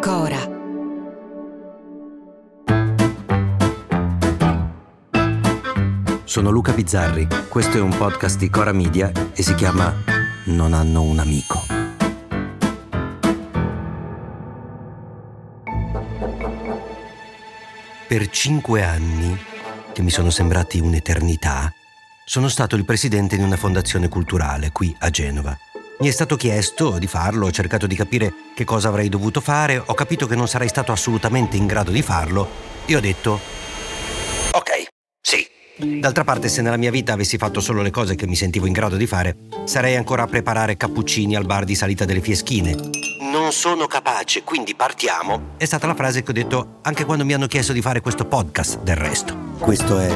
Cora. Sono Luca Bizzarri, questo è un podcast di Cora Media e si chiama Non hanno un amico. Per cinque anni, che mi sono sembrati un'eternità, sono stato il presidente di una fondazione culturale qui a Genova. Mi è stato chiesto di farlo, ho cercato di capire che cosa avrei dovuto fare, ho capito che non sarei stato assolutamente in grado di farlo e ho detto ok, sì. D'altra parte, se nella mia vita avessi fatto solo le cose che mi sentivo in grado di fare, sarei ancora a preparare cappuccini al bar di salita delle Fieschine. Non sono capace, quindi partiamo. È stata la frase che ho detto anche quando mi hanno chiesto di fare questo podcast, del resto. Questo è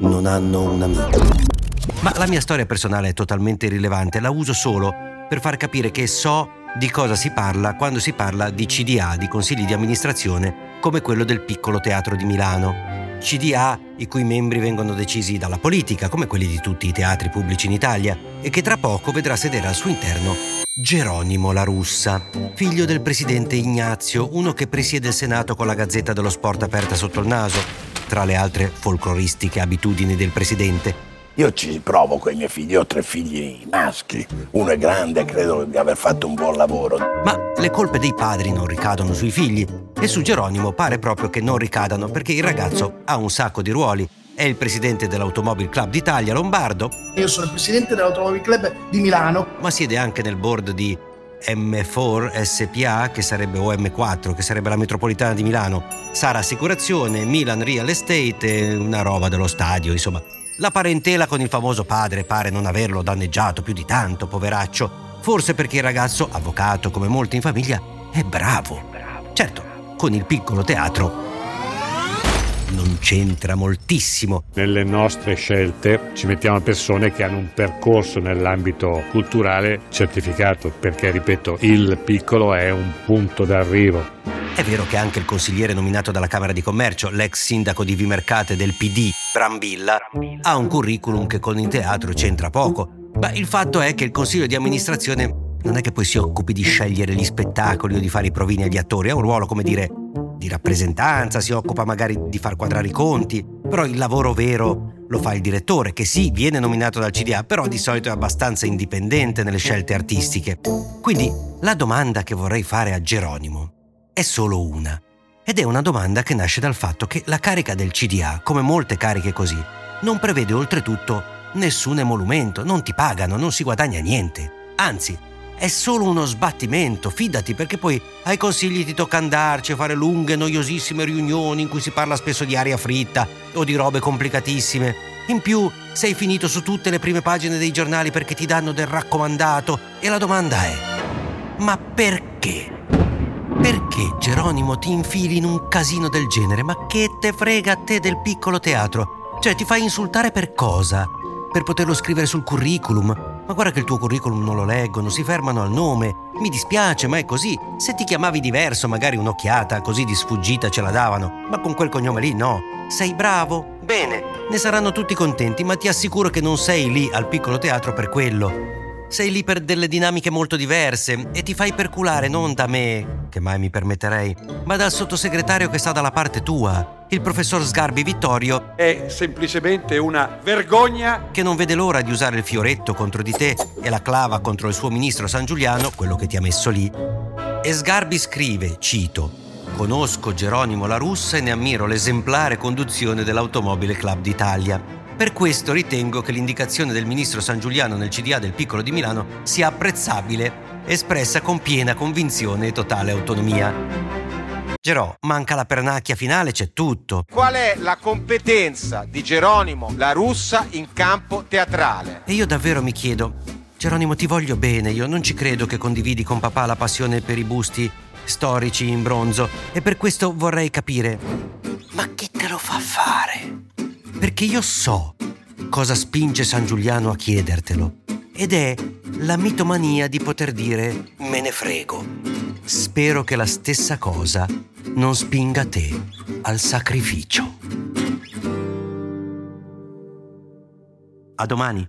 Non hanno un amico. Ma la mia storia personale è totalmente irrilevante, la uso solo per far capire che so di cosa si parla quando si parla di CDA, di consigli di amministrazione, come quello del piccolo teatro di Milano. CDA i cui membri vengono decisi dalla politica, come quelli di tutti i teatri pubblici in Italia, e che tra poco vedrà sedere al suo interno Geronimo La Russa, figlio del presidente Ignazio, uno che presiede il Senato con la Gazzetta dello Sport aperta sotto il naso, tra le altre folcloristiche abitudini del presidente. Io ci provo con i miei figli, ho tre figli maschi, uno è grande, credo di aver fatto un buon lavoro. Ma le colpe dei padri non ricadono sui figli e su Geronimo pare proprio che non ricadano perché il ragazzo ha un sacco di ruoli. È il presidente dell'Automobile Club d'Italia Lombardo. Io sono il presidente dell'Automobile Club di Milano. Ma siede anche nel board di M4 SPA, che sarebbe OM4, che sarebbe la metropolitana di Milano, Sara Assicurazione, Milan Real Estate, una roba dello stadio, insomma. La parentela con il famoso padre pare non averlo danneggiato più di tanto, poveraccio. Forse perché il ragazzo, avvocato come molti in famiglia, è bravo. Certo, con il piccolo teatro non c'entra moltissimo. Nelle nostre scelte ci mettiamo persone che hanno un percorso nell'ambito culturale certificato, perché ripeto, il piccolo è un punto d'arrivo. È vero che anche il consigliere nominato dalla Camera di Commercio, l'ex sindaco di Vimercate del PD, Brambilla, ha un curriculum che con il teatro c'entra poco. Ma il fatto è che il consiglio di amministrazione non è che poi si occupi di scegliere gli spettacoli o di fare i provini agli attori, ha un ruolo, come dire, di rappresentanza, si occupa magari di far quadrare i conti, però il lavoro vero lo fa il direttore, che sì, viene nominato dal CDA, però di solito è abbastanza indipendente nelle scelte artistiche. Quindi la domanda che vorrei fare a Geronimo è solo una. Ed è una domanda che nasce dal fatto che la carica del CDA, come molte cariche così, non prevede oltretutto nessun emolumento, non ti pagano, non si guadagna niente. Anzi, è solo uno sbattimento, fidati, perché poi ai consigli ti tocca andarci a fare lunghe, noiosissime riunioni in cui si parla spesso di aria fritta o di robe complicatissime. In più, sei finito su tutte le prime pagine dei giornali perché ti danno del raccomandato e la domanda è: ma perché? Perché Geronimo ti infili in un casino del genere? Ma che te frega a te del piccolo teatro? Cioè, ti fai insultare per cosa? Per poterlo scrivere sul curriculum? Ma guarda che il tuo curriculum non lo leggono, si fermano al nome. Mi dispiace, ma è così. Se ti chiamavi diverso, magari un'occhiata così di sfuggita ce la davano. Ma con quel cognome lì no. Sei bravo? Bene, ne saranno tutti contenti, ma ti assicuro che non sei lì al piccolo teatro per quello. Sei lì per delle dinamiche molto diverse e ti fai perculare non da me, che mai mi permetterei, ma dal sottosegretario che sta dalla parte tua, il professor Sgarbi Vittorio. È semplicemente una vergogna che non vede l'ora di usare il fioretto contro di te e la clava contro il suo ministro San Giuliano, quello che ti ha messo lì. E Sgarbi scrive, cito, Conosco Geronimo La Russa e ne ammiro l'esemplare conduzione dell'Automobile Club d'Italia. Per questo ritengo che l'indicazione del ministro San Giuliano nel CDA del Piccolo di Milano sia apprezzabile, espressa con piena convinzione e totale autonomia. Gerò, manca la pernacchia finale, c'è tutto. Qual è la competenza di Geronimo La Russa in campo teatrale? E io davvero mi chiedo, Geronimo ti voglio bene, io non ci credo che condividi con papà la passione per i busti storici in bronzo e per questo vorrei capire, ma chi te lo fa fare? Perché io so cosa spinge San Giuliano a chiedertelo ed è la mitomania di poter dire me ne frego. Spero che la stessa cosa non spinga te al sacrificio. A domani.